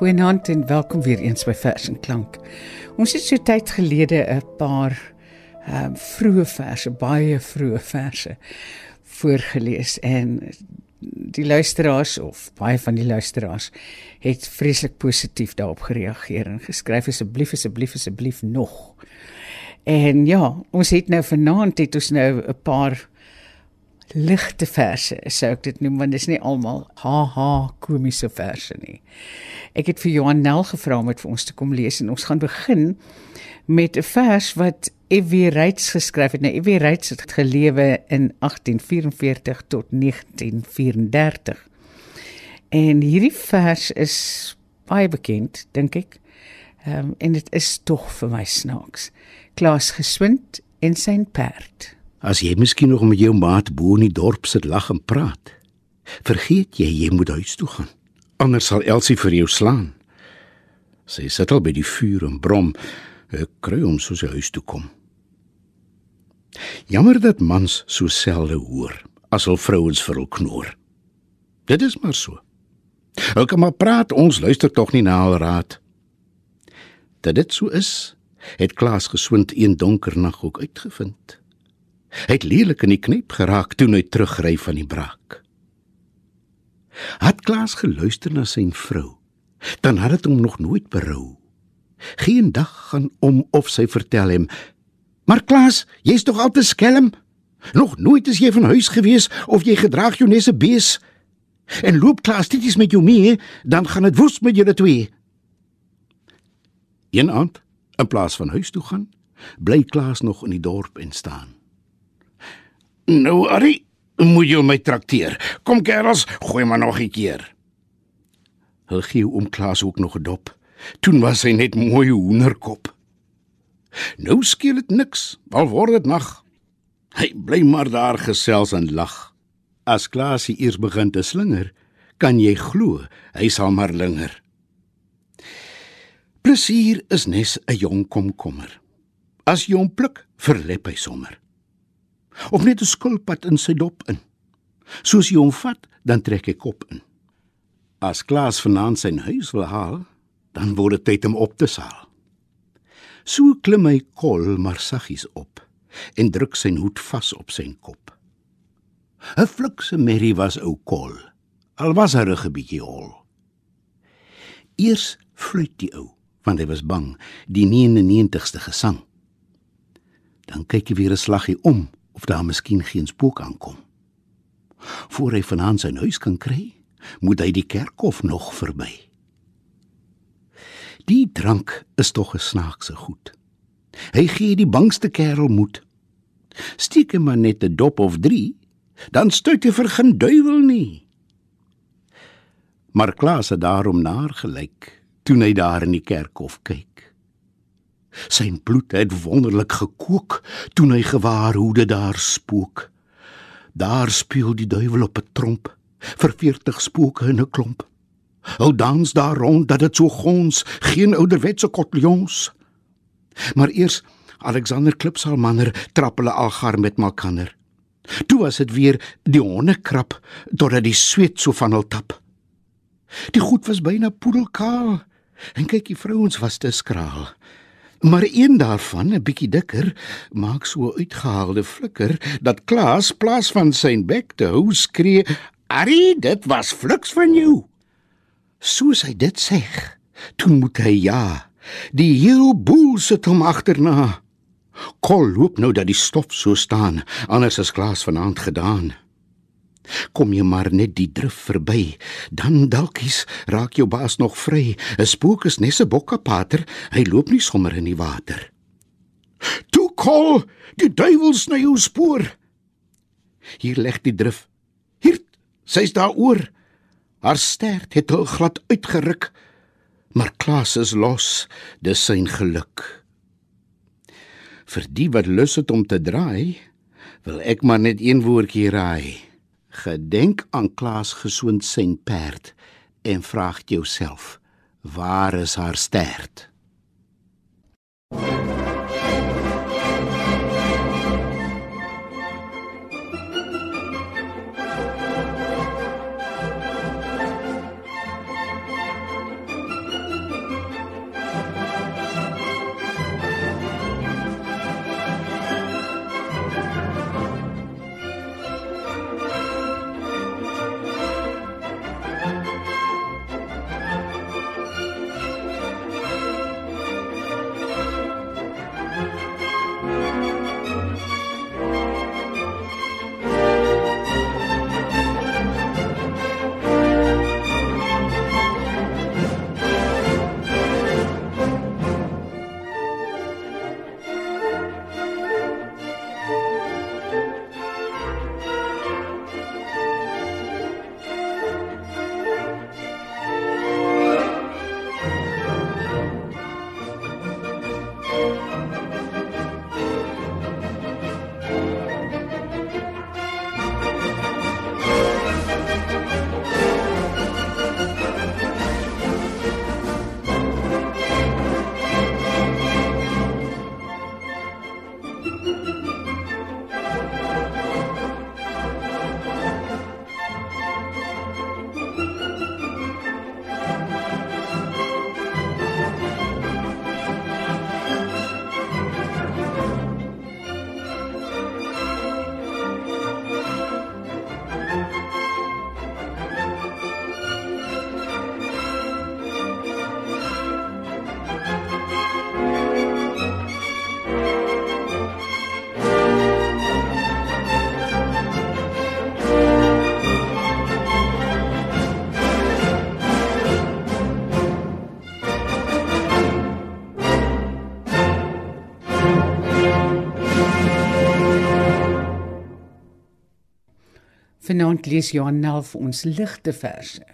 Goeienaand en welkom weer eens by Vers en Klank. Ons het so tyd gelede 'n paar ehm um, vroeë verse, baie vroeë verse voorgeles en die luisteraars of baie van die luisteraars het vreeslik positief daarop gereageer en geskryf asseblief asseblief asseblief nog. En ja, ons het nou vanaand het ons nou 'n paar ligte verse, sou ek dit noem, want dit is nie almal haha komiese verse nie. Ek het vir Johan Nel gevra om dit vir ons te kom lees en ons gaan begin met 'n vers wat F.W. Reitz geskryf het. Nou F.W. Reitz het gelewe in 1844 tot 1934. En hierdie vers is baie bekend, dink ek. Ehm um, en dit is tog vir my snaaks. Klaas geswind en sy perd. As jy miskien nog met jou maat bo in die dorp sit lag en praat, vergeet jy jy moet huis toe gaan. Anders sal Elsie vir jou slaan. Sy sit al by die vuur en brom, ek kry hom soos hy huis toe kom. Jammer dat mans so selde hoor as hul vrouens vir hul knoor. Dit is maar so. Hou kom maar praat, ons luister tog nie na hul raad. Dat dit so is, het Klaas geswind een donker nag ook uitgevind. Hy het lelik in die knip geraak toe hy terugry van die braak. Het Klaas geluister na sy vrou, dan het dit hom nog nooit berou. Geen dag gaan om of sy vertel hom: "Maar Klaas, jy's tog altyd skelm. Nog nooit is jy van huis gewees of jy gedraag jou nesse bees. En loop Klaas dit is met jou mee, dan gaan dit woes met julle twee." Een aand, in plaas van huis toe gaan, bly Klaas nog in die dorp en staan. Nou, Ari, moet jy my trakteer. Kom kerels, gooi maar nog 'n keer. Hulle gee oom Klaas ook nog 'n dop. Toe was hy net mooi hoenderkop. Nou skeel dit niks, al word dit nag. Hy bly maar daar gesels en lag. As Klaasie eers begin te slinger, kan jy glo, hy sal maar linger. Plesier is nes 'n jong komkommer. As jy hom pluk, verlep hy sommer of net 'n skulpad in sy dop in. Soos hy hom vat, dan trek hy kop in. As Klaas vanaand sy huis wil haal, dan word dit tyd om op te saal. So klim hy kol maar saggies op en druk sy hoed vas op sy kop. 'n Flikse merrie was ou kol, al was hy 'n bietjie hol. Eers fluit die ou, want hy was bang, die 99ste gesang. Dan kyk hy weer 'n slaggie om of daar miskien geen spook aankom. Voor hy vanaand sy huis kan kry, moet hy die kerkhof nog verby. Die drank is tog 'n snaakse goed. Hy gee die bangste kerel moed. Steek hom maar net 'n dop of 3, dan stuit hy vir geen duiwel nie. Maar Klaas het daarom naar gelyk toe hy daar in die kerkhof kyk. Sy bloed het wonderlik gekook toe hy gewaar hoe dit daar spook. Daar speel die duiwel op 'n tromp vir 40 spooke in 'n klomp. Hou dans daar rond dat dit so gons, geen ouderwetse kotljons. Maar eers Alexander Klipsalmanner trap hulle algar met malkanner. Toe was dit weer die honde krap totdat die sweet so van hul tap. Die goed was byna poedelkaal en kyk die vrouens was te skraal. Maar een daarvan, 'n bietjie dikker, maak so uitgehaalde flikker dat Klaas plaas van sy bek te hou skree: "Ari, dit was fliks van jou." Soos hy dit sê, toe moet hy ja. Die heel boel sit hom agterna. Kol loop nou dat die stof so staan, anders as Klaas vanaand gedaan. Kom jy maar net die drif verby, dan dalkies raak jou baas nog vry. 'n Spook is net 'n bokkepater, hy loop nie sommer in die water. Toe kol, die duiwel sny jou spoor. Hier lê die drif. Hier, sy's daar oor. Haar stert het al glad uitgeruk. Maar Klaas is los, dis sy geluk. Vir die wat lus het om te draai, wil ek maar net een woordjie raai. Gedenk aan Klaas gesoond sy perd en vra jouself, waar is haar stert? Vanaand lees Johan Nel vir ons ligte verse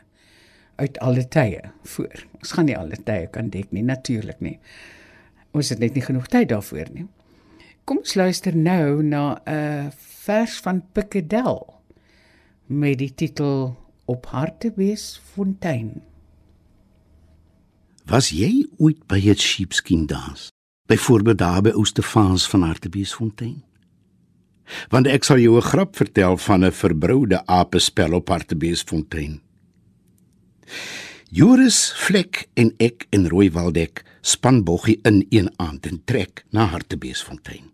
uit alle tye voor. Ons gaan nie alle tye kan dek nie, natuurlik nie. Ons het net nie genoeg tyd daarvoor nie. Kom ons luister nou na 'n vers van Pikkedel met die titel Op Hartbeesfontein. Was jy ooit by 'n sheepskin dans? Byvoorbeeld daar by Oostefans van Hartbeesfontein? Want ek sal jou 'n grap vertel van 'n verbroude apespel op Hartbeesfontein. Joris Vlek en ek in Rooiwaldek span boggie in een aand en trek na Hartbeesfontein.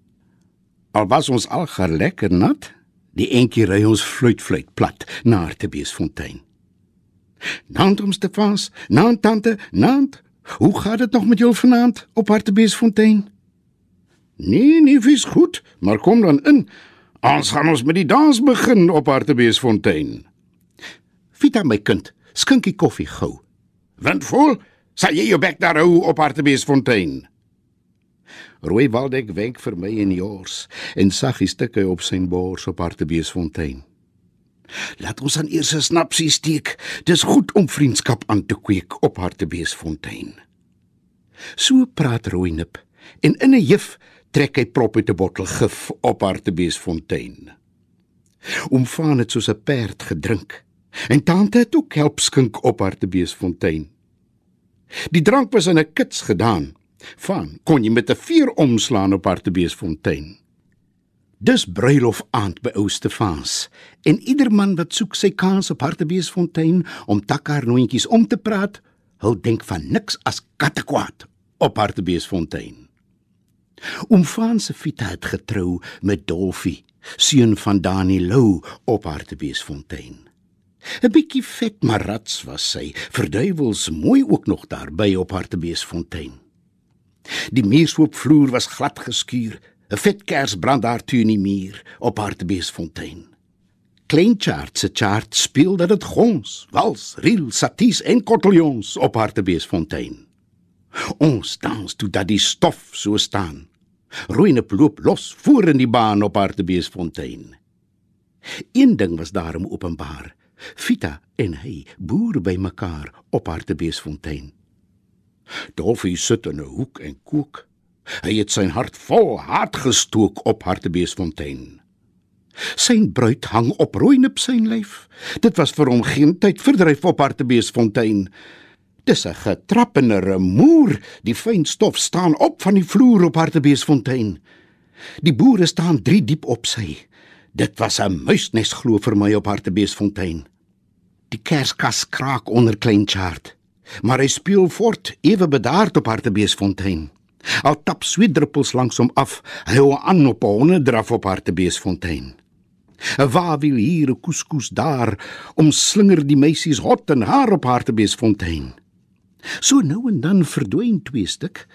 Al was ons al gar lekker nat, die entjie ry ons fluit fluit plat na Hartbeesfontein. Nant om Stefans, nant tante, nant. Hoe gaat dit nog met jou vanaand op Hartbeesfontein? Nee, nee, vis goed, maar kom dan in. Ons gaan ons met die dans begin op Hartbeesfontein. Vita my kind, skinkie koffie gou. Windvol, sal jy jou bek daar hou op Hartbeesfontein? Rooi Waldek wenk vir my in jors en saggie stukke op sy bors op Hartbeesfontein. Laat ons aan eers 'n snapsie steek. Dis goed om vriendskap aan te kweek op Hartbeesfontein. So praat Rooinip en in 'n juf trek hy prop uit 'n bottel gif op Hartbeesfontein. Oom Van het soos 'n perd gedrink en tante het ook help skink op Hartbeesfontein. Die drank was in 'n kits gedaan. Van kon jy met 'n vuur omslaan op Hartbeesfontein. Dis bruilof aand by Oostefans en ieder man wat soek sy kans op Hartbeesfontein om takkarnoontjies om te praat, hul denk van niks as kattekwaad op Hartbeesfontein. Oom Frans se Vita het getrou met Dolfie, seun van Dani Lou op Hartbeesfontein. 'n Bietjie vet maar rats was sy, verduiwels mooi ook nog daarby op Hartbeesfontein. Die muurswoopvloer was glad geskuur, 'n vet kers brand daar teen die muur op Hartbeesfontein. Klein chart se chart speel dat dit gons, wals, riel, saties en koteljons op Hartbeesfontein. Ons dans toe dat die stof so staan. Roeinep loop los voor in die baan op Hartbeesfontein. Een ding was daarom openbaar. Vita en hy boer by mekaar op Hartbeesfontein. Dolfie sit in 'n hoek en kook. Hy het sy hart vol hart gestook op Hartbeesfontein. Sy bruid hang op Roeinep sy lyf. Dit was vir hom geen tyd verdryf op Hartbeesfontein. Dis 'n getrappende remoer. Die fyn stof staan op van die vloer op Hartbeesfontein. Die boere staan 3 diep op sy. Dit was 'n muisnes glo vir my op Hartbeesfontein. Die kerskas kraak onder klein chart, maar hy speel voort ewe bedaard op Hartbeesfontein. Al tap sweetdruppels langs hom af, hy hou aan op 'n honderdraf op Hartbeesfontein. 'n Waar wil hier 'n koeskoes daar, omslinger die meisies hot en haar op Hartbeesfontein. So nou en dan verdwyn twee stuk,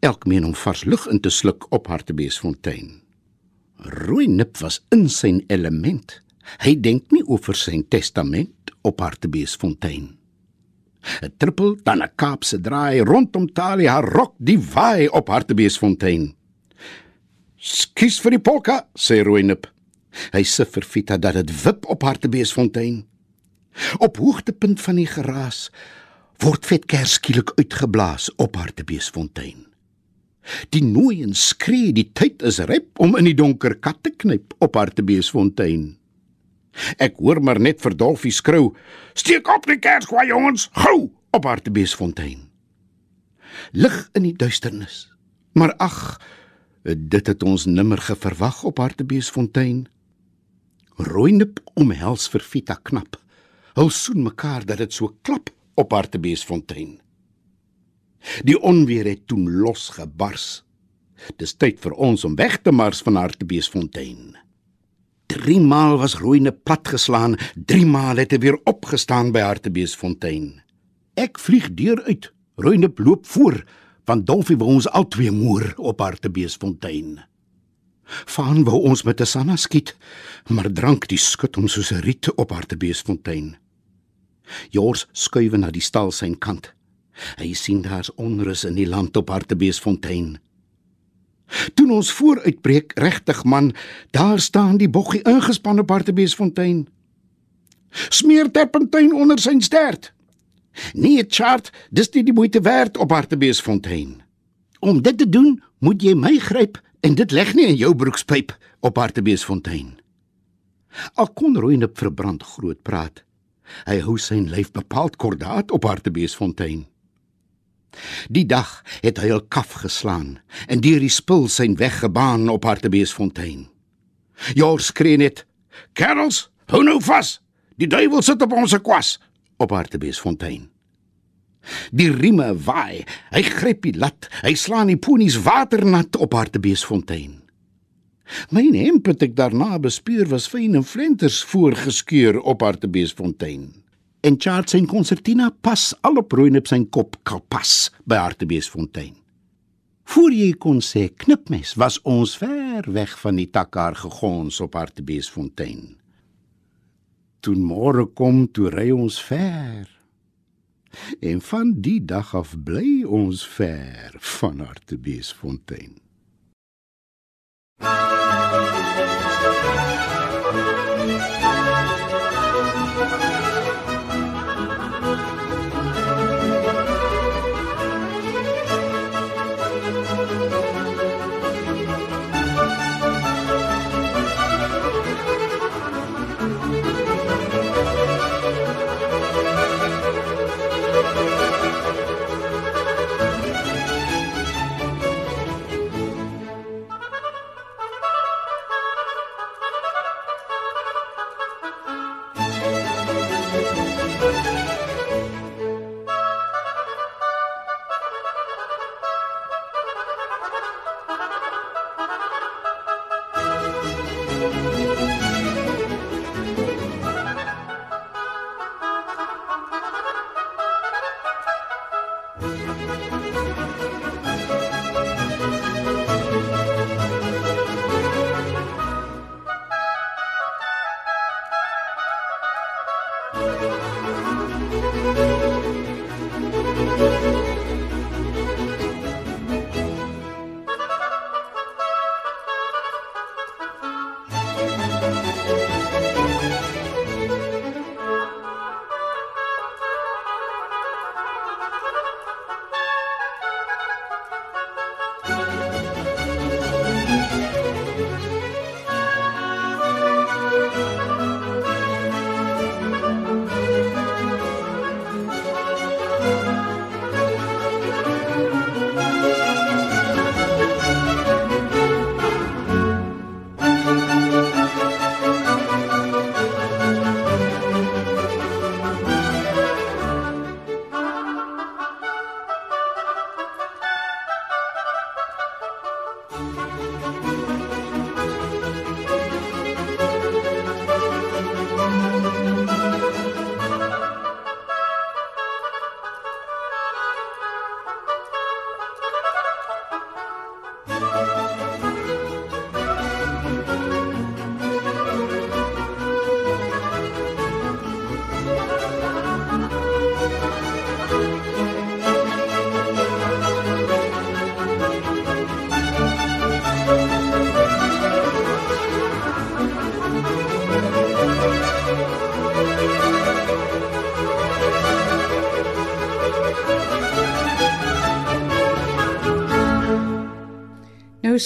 elk meen om vars lug in te sluk op Hartbeesfontein. Rooi nip was in sy element. Hy dink nie oor sy testament op Hartbeesfontein. 'n Trippel dan 'n Kaapse draai rondom Talie haar rok die waai op Hartbeesfontein. "Skus vir die polka," sê Rooinip. Hy sê vir Vita dat dit wip op Hartbeesfontein. Op hoogtepunt van die geraas word vetkers skielik uitgeblaas op Hartbeesfontein. Die nooi en skree, die tyd is ryp om in die donker kat te knyp op Hartbeesfontein. Ek hoor maar net vir Dolfie skreeu: "Steek op die kerskwaai jongens, gou op Hartbeesfontein." Lig in die duisternis. Maar ag, dit het ons nimmer geverwag op Hartbeesfontein. Rooinip omhels vir Vita knap. Hulle soen mekaar dat dit so klap op Hartbeesfontein. Die onweer het toe losgebars. Dis tyd vir ons om weg te mars van Hartbeesfontein. Drie maal was Rooine platgeslaan, drie maal het hy weer opgestaan by Hartbeesfontein. Ek vlieg deur uit. Rooine loop voor, want Dolfie wou ons albei moer op Hartbeesfontein. Vaan wou ons met 'n sanna skiet, maar drank die skut om soos 'n riet op Hartbeesfontein. Jors skuif na die stal sy kant. Hy sien daar's onrus in die land op Hartbeesfontein. Toe ons vooruitbreek, regtig man, daar staan die boggie ingespan op Hartbeesfontein. Smeer terpentyn onder sy stert. Nee, chart, dis nie die moeite werd op Hartbeesfontein. Om dit te doen, moet jy my gryp en dit leg nie in jou broekspyp op Hartbeesfontein. Al kon Rooinop verbrand groot praat. Hy hou sy lyf bepaald kordaat op Hartbeesfontein. Die dag het hy al kaf geslaan en deur die spul sy weg gebaan op Hartbeesfontein. Jor skree net: "Kerels, hou nou vas. Die duiwel sit op ons kwas op Hartbeesfontein." Die rieme waai. Hy gryp die lat. Hy slaan die ponies waternat op Hartbeesfontein. My hemp het ek daarna bespeur was fyn en flenters voorgeskeur op Hartbeesfontein en Charles en Concertina pas al op rooi op sy kop kalpas by Hartbeesfontein. Voor jy kon sê knipmes was ons ver weg van die takkar gegons op Hartbeesfontein. Toe môre kom toe ry ons ver. En van die dag af bly ons ver van Hartbeesfontein. Thank you.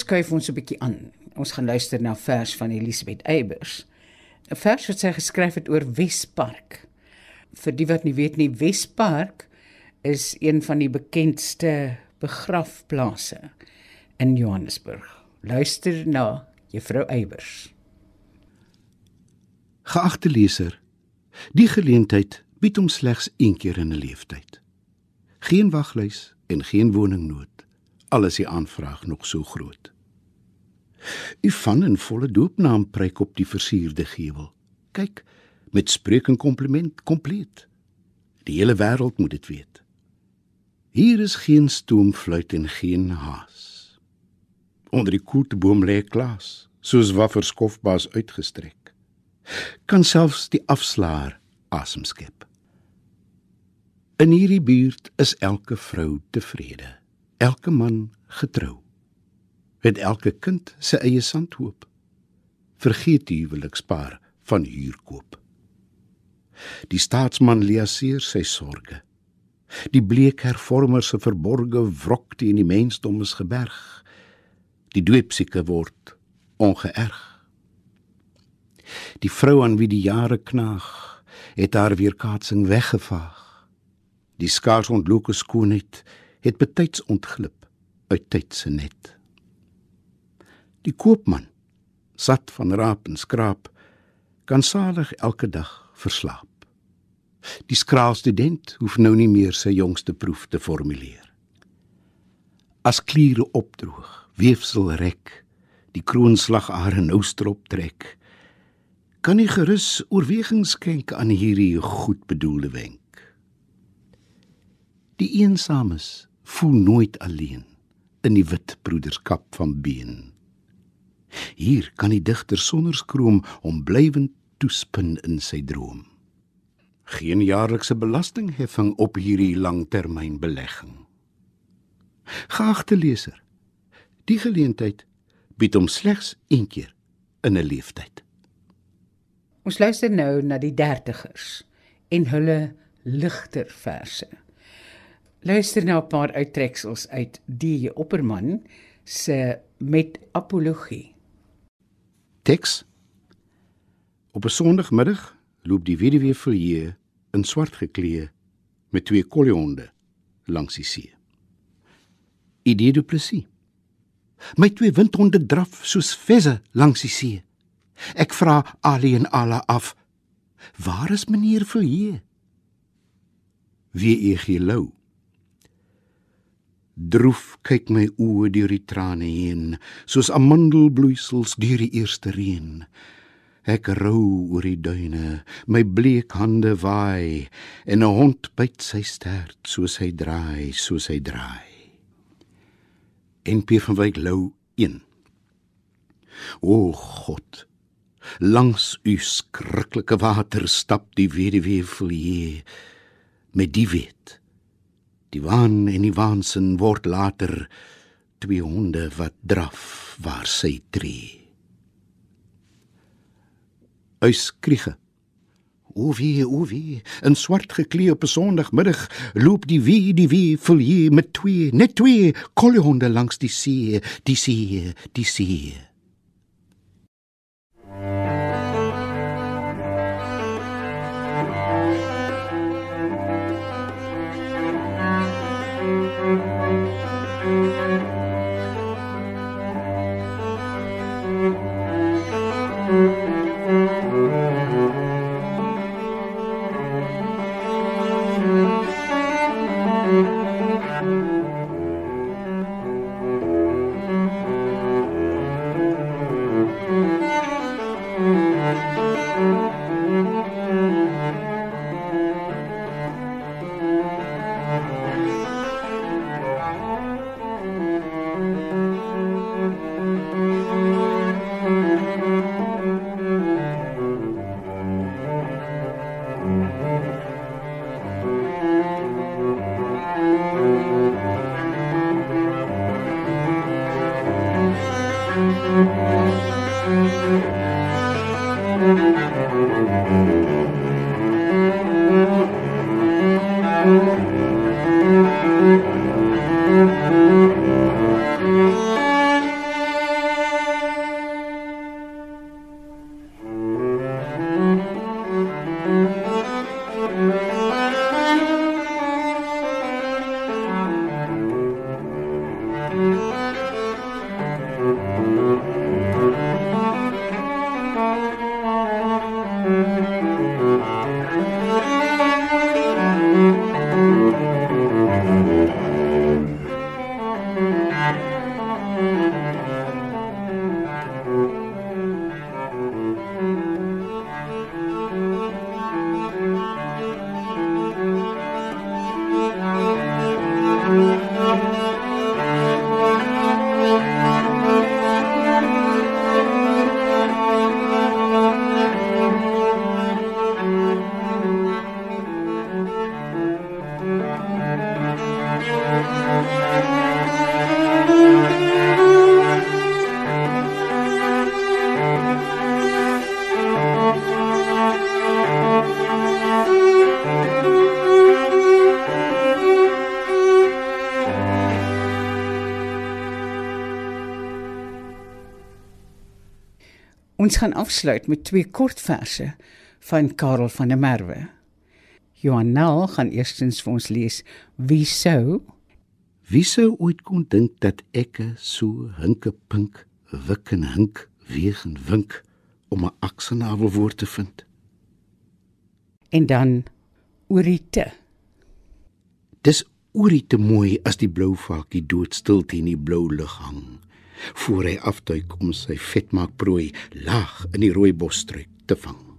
Skuif ons 'n bietjie aan. Ons gaan luister na vers van Elisabeth Eybers. 'n Vers wat sy geskryf het oor Wespark. Vir die wat nie weet nie, Wespark is een van die bekendste begrafplase in Johannesburg. Luister na Juffrou Eybers. Geagte leser, die geleentheid bied hom slegs een keer in 'n lewenstyd. Geen waglys en geen woningnood. Alles die aanvraag nog so groot. U van 'n volle doopnaam preek op die versierde gevel. Kyk, met spreek en kompliment kompleet. Die hele wêreld moet dit weet. Hier is geen stoomfluit en geen haas. Onder die koelteboom lê Klaas, soos waffer skofbaas uitgestrek. Kan selfs die afslaer asem skep. In hierdie buurt is elke vrou tevrede, elke man getrou. Het elke kind sy eie sandhoop. Vergeet die huwelikspaar van huurkoop. Die staatsman leaseer sy sorges Die bleek hervormer se verborge wrok teen die mensdom is geberg. Die doopsieke word ongeërg. Die vrou aan wie die jare knaag, het haar weerkaatsing weggevaag. Die skaars ontloke skoonheid het betyds ontglip uit tyd se net. Die koopman, sat van raap en skraap, kan salig elke dag verslaap. Die skraal student hoef nou nie meer sy jongste proef te formuleer. As kliere opdroog, weefsel rek, die kroonslagare nou strop trek, kan jy gerus oorweging skenk aan hierdie goed bedoelde wenk. Die eensames voel nooit alleen in die wit broederskap van been. Hier kan die digter sonder skroom om blywend toespin in sy droom geen jaarlikse belastingheffing op hierdie langtermynbelegging. Geagte leser, die geleentheid bied hom slegs een keer in 'n lewenstyd. Ons luister nou na die dertigers en hulle ligter verse. Luister nou 'n paar uittreksels uit die Opperman se met apologie. Teks Op 'n Sondagmiddag loop die weduwee Vilje in swart geklee met twee kollehonde langs die see. Idee du Plessis. My twee windhonde draf soos visse langs die see. Ek vra Ali en Ala af: "Waar is meneer Vilje?" Wie ek gelou. Droef kyk my oë deur die trane heen, soos amandelbloeisels deur die eerste reën. Ek rou oor die duine, my bleek hande waai en 'n hond byt sy stert soos hy draai, soos hy draai. En Pier van Wyk lou 1. O God, langs u skrikkelike water stap die weduwee vlie met die wet. Die waan en die waansin word later twee honde wat draf waar sy tree uitskriege. O wie, o wie, in swart geklee op 'n Sondagmiddag loop die wie, die wie, vol hier met twee, net twee kollehonde langs die see, die see, die see. Ons gaan afsluit met twee kortverse van Karel van der Merwe. Johan Nel gaan eerstens vir ons lees Wie sou Wie sou ooit kon dink dat ek so hinke pink wik en hink weeg en wink om 'n aksenavelwoord te vind? en dan Orite. Dis oorie te mooi as die blou valkie doodstil teen die blou lug hang voor hy afduik om sy vetmaak prooi laag in die rooi bosstruik te vang.